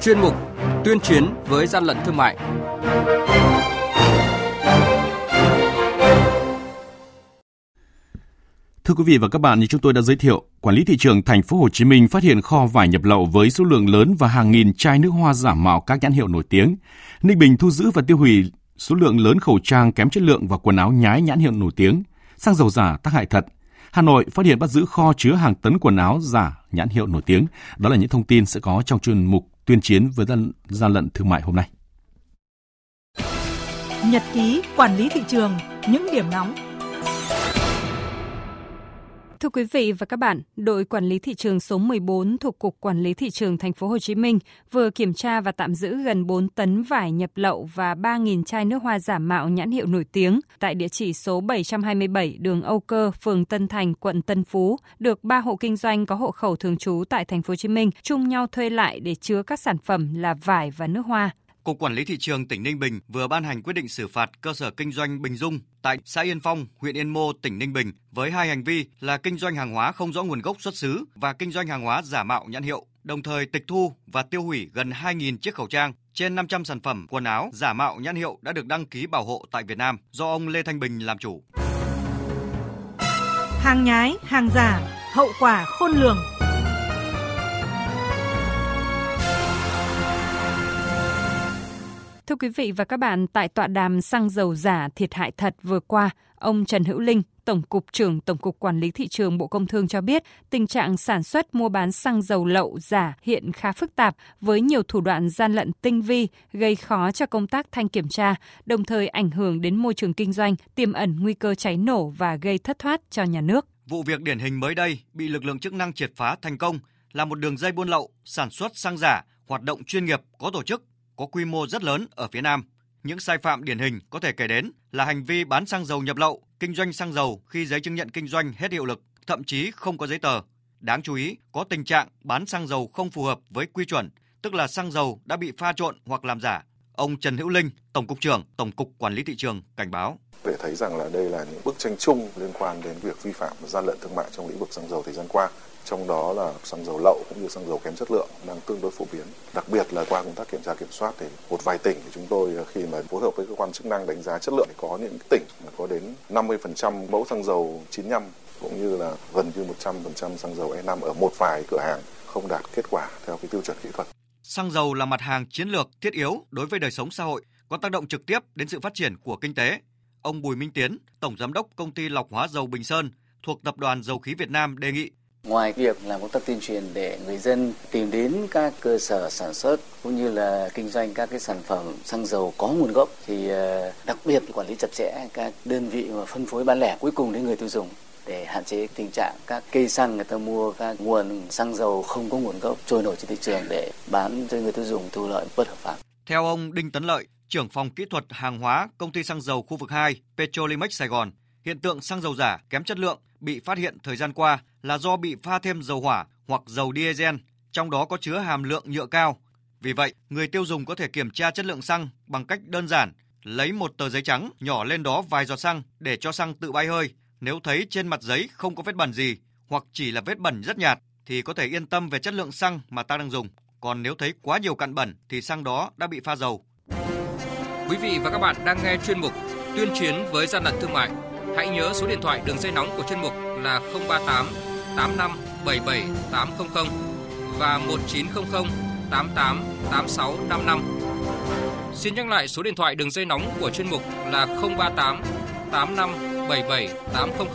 chuyên mục Tuyên chiến với gian lận thương mại. Thưa quý vị và các bạn, như chúng tôi đã giới thiệu, quản lý thị trường thành phố Hồ Chí Minh phát hiện kho vải nhập lậu với số lượng lớn và hàng nghìn chai nước hoa giả mạo các nhãn hiệu nổi tiếng. Ninh Bình thu giữ và tiêu hủy số lượng lớn khẩu trang kém chất lượng và quần áo nhái nhãn hiệu nổi tiếng. Xăng dầu giả tác hại thật. Hà Nội phát hiện bắt giữ kho chứa hàng tấn quần áo giả nhãn hiệu nổi tiếng. Đó là những thông tin sẽ có trong chuyên mục tuyên chiến với gian, gian lận thương mại hôm nay. Nhật ký quản lý thị trường, những điểm nóng Thưa quý vị và các bạn, đội quản lý thị trường số 14 thuộc Cục Quản lý thị trường thành phố Hồ Chí Minh vừa kiểm tra và tạm giữ gần 4 tấn vải nhập lậu và 3.000 chai nước hoa giả mạo nhãn hiệu nổi tiếng tại địa chỉ số 727 đường Âu Cơ, phường Tân Thành, quận Tân Phú, được ba hộ kinh doanh có hộ khẩu thường trú tại thành phố Hồ Chí Minh chung nhau thuê lại để chứa các sản phẩm là vải và nước hoa. Cục Quản lý Thị trường tỉnh Ninh Bình vừa ban hành quyết định xử phạt cơ sở kinh doanh Bình Dung tại xã Yên Phong, huyện Yên Mô, tỉnh Ninh Bình với hai hành vi là kinh doanh hàng hóa không rõ nguồn gốc xuất xứ và kinh doanh hàng hóa giả mạo nhãn hiệu, đồng thời tịch thu và tiêu hủy gần 2.000 chiếc khẩu trang, trên 500 sản phẩm quần áo giả mạo nhãn hiệu đã được đăng ký bảo hộ tại Việt Nam do ông Lê Thanh Bình làm chủ. Hàng nhái, hàng giả, hậu quả khôn lường. Quý vị và các bạn, tại tọa đàm xăng dầu giả thiệt hại thật vừa qua, ông Trần Hữu Linh, Tổng cục trưởng Tổng cục Quản lý thị trường Bộ Công Thương cho biết, tình trạng sản xuất mua bán xăng dầu lậu giả hiện khá phức tạp với nhiều thủ đoạn gian lận tinh vi, gây khó cho công tác thanh kiểm tra, đồng thời ảnh hưởng đến môi trường kinh doanh, tiềm ẩn nguy cơ cháy nổ và gây thất thoát cho nhà nước. Vụ việc điển hình mới đây bị lực lượng chức năng triệt phá thành công là một đường dây buôn lậu, sản xuất xăng giả, hoạt động chuyên nghiệp có tổ chức có quy mô rất lớn ở phía Nam. Những sai phạm điển hình có thể kể đến là hành vi bán xăng dầu nhập lậu, kinh doanh xăng dầu khi giấy chứng nhận kinh doanh hết hiệu lực, thậm chí không có giấy tờ. Đáng chú ý, có tình trạng bán xăng dầu không phù hợp với quy chuẩn, tức là xăng dầu đã bị pha trộn hoặc làm giả. Ông Trần Hữu Linh, Tổng cục trưởng Tổng cục Quản lý thị trường cảnh báo. Để thấy rằng là đây là những bức tranh chung liên quan đến việc vi phạm gian lận thương mại trong lĩnh vực xăng dầu thời gian qua trong đó là xăng dầu lậu cũng như xăng dầu kém chất lượng đang tương đối phổ biến. Đặc biệt là qua công tác kiểm tra kiểm soát thì một vài tỉnh thì chúng tôi khi mà phối hợp với cơ quan chức năng đánh giá chất lượng thì có những tỉnh mà có đến 50% mẫu xăng dầu 95 cũng như là gần như 100% xăng dầu E5 ở một vài cửa hàng không đạt kết quả theo cái tiêu chuẩn kỹ thuật. Xăng dầu là mặt hàng chiến lược thiết yếu đối với đời sống xã hội, có tác động trực tiếp đến sự phát triển của kinh tế. Ông Bùi Minh Tiến, Tổng Giám đốc Công ty Lọc Hóa Dầu Bình Sơn thuộc Tập đoàn Dầu khí Việt Nam đề nghị Ngoài việc làm công tác tuyên truyền để người dân tìm đến các cơ sở sản xuất cũng như là kinh doanh các cái sản phẩm xăng dầu có nguồn gốc thì ờ, đặc biệt quản lý chặt chẽ các đơn vị mà phân phối bán lẻ cuối cùng đến người tiêu dùng để hạn chế tình trạng các cây xăng người ta mua các nguồn xăng dầu không có nguồn gốc trôi nổi trên thị trường để bán cho người tiêu dùng thu lợi bất hợp pháp. Theo ông Đinh Tấn Lợi, trưởng phòng kỹ thuật hàng hóa công ty xăng dầu khu vực 2 Petrolimex Sài Gòn, hiện tượng xăng dầu giả kém chất lượng bị phát hiện thời gian qua là do bị pha thêm dầu hỏa hoặc dầu diesel, trong đó có chứa hàm lượng nhựa cao. Vì vậy, người tiêu dùng có thể kiểm tra chất lượng xăng bằng cách đơn giản, lấy một tờ giấy trắng nhỏ lên đó vài giọt xăng để cho xăng tự bay hơi. Nếu thấy trên mặt giấy không có vết bẩn gì hoặc chỉ là vết bẩn rất nhạt thì có thể yên tâm về chất lượng xăng mà ta đang dùng. Còn nếu thấy quá nhiều cặn bẩn thì xăng đó đã bị pha dầu. Quý vị và các bạn đang nghe chuyên mục Tuyên chiến với gian lận thương mại. Hãy nhớ số điện thoại đường dây nóng của chuyên mục là 038 85 77 800 và 1900 88 86 55. Xin nhắc lại số điện thoại đường dây nóng của chuyên mục là 038 85 77 800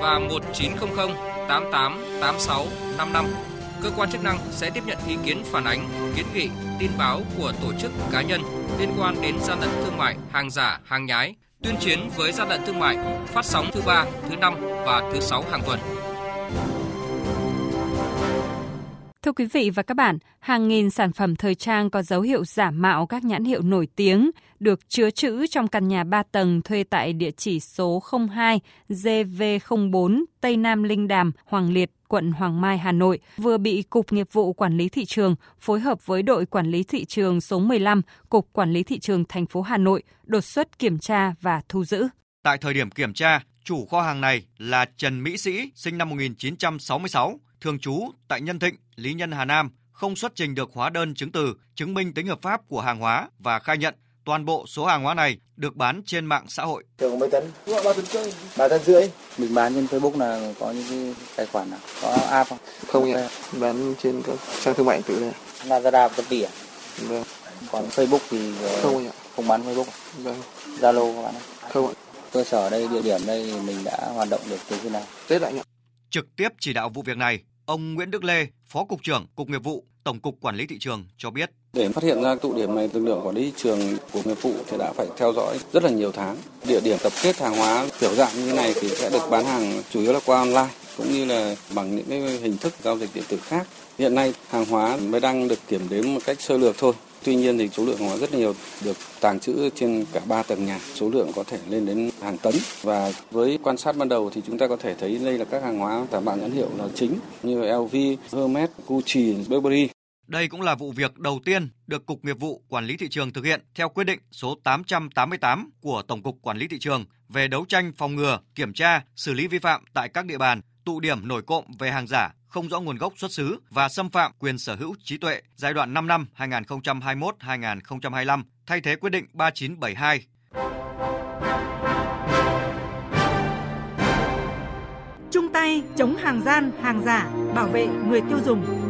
và 1900 88 86 55. Cơ quan chức năng sẽ tiếp nhận ý kiến phản ánh, kiến nghị, tin báo của tổ chức cá nhân liên quan đến gian lận thương mại, hàng giả, hàng nhái, tuyên chiến với gian lận thương mại, phát sóng thứ ba, thứ năm và thứ sáu hàng tuần. Thưa quý vị và các bạn, hàng nghìn sản phẩm thời trang có dấu hiệu giả mạo các nhãn hiệu nổi tiếng được chứa trữ trong căn nhà 3 tầng thuê tại địa chỉ số 02 GV04 Tây Nam Linh Đàm, Hoàng Liệt, quận Hoàng Mai, Hà Nội vừa bị Cục Nghiệp vụ Quản lý thị trường phối hợp với đội quản lý thị trường số 15, Cục Quản lý thị trường thành phố Hà Nội đột xuất kiểm tra và thu giữ. Tại thời điểm kiểm tra, chủ kho hàng này là Trần Mỹ Sĩ, sinh năm 1966, thường trú tại Nhân Thịnh, Lý Nhân Hà Nam, không xuất trình được hóa đơn chứng từ chứng minh tính hợp pháp của hàng hóa và khai nhận toàn bộ số hàng hóa này được bán trên mạng xã hội. Thường mấy tấn? Ba tấn rưỡi. Ba tấn rưỡi. Mình bán trên Facebook là có những cái tài khoản nào? Có app không? Không ạ. Bán trên các trang thương mại điện tử này. Lazada, Shopee à? Vâng. Còn Facebook thì không ạ. Không bán Facebook. À? Vâng. Zalo có bán không? Không ạ. Cơ sở đây, địa điểm đây mình đã hoạt động được từ khi nào? Tết lại ạ. Trực tiếp chỉ đạo vụ việc này, ông Nguyễn Đức Lê, Phó cục trưởng Cục Nghiệp vụ, Tổng cục Quản lý thị trường cho biết. Để phát hiện ra tụ điểm này, lực lượng quản lý thị trường của nghiệp vụ thì đã phải theo dõi rất là nhiều tháng. Địa điểm tập kết hàng hóa kiểu dạng như này thì sẽ được bán hàng chủ yếu là qua online cũng như là bằng những cái hình thức giao dịch điện tử khác. Hiện nay hàng hóa mới đang được kiểm đếm một cách sơ lược thôi. Tuy nhiên thì số lượng hàng hóa rất nhiều được tàng trữ trên cả 3 tầng nhà, số lượng có thể lên đến hàng tấn. Và với quan sát ban đầu thì chúng ta có thể thấy đây là các hàng hóa tạm mạo nhãn hiệu là chính như LV, Hermes, Gucci, Burberry. Đây cũng là vụ việc đầu tiên được Cục Nghiệp vụ Quản lý thị trường thực hiện theo quyết định số 888 của Tổng cục Quản lý thị trường về đấu tranh phòng ngừa, kiểm tra, xử lý vi phạm tại các địa bàn, tụ điểm nổi cộm về hàng giả, không rõ nguồn gốc xuất xứ và xâm phạm quyền sở hữu trí tuệ giai đoạn 5 năm 2021-2025 thay thế quyết định 3972. Chung tay chống hàng gian, hàng giả, bảo vệ người tiêu dùng.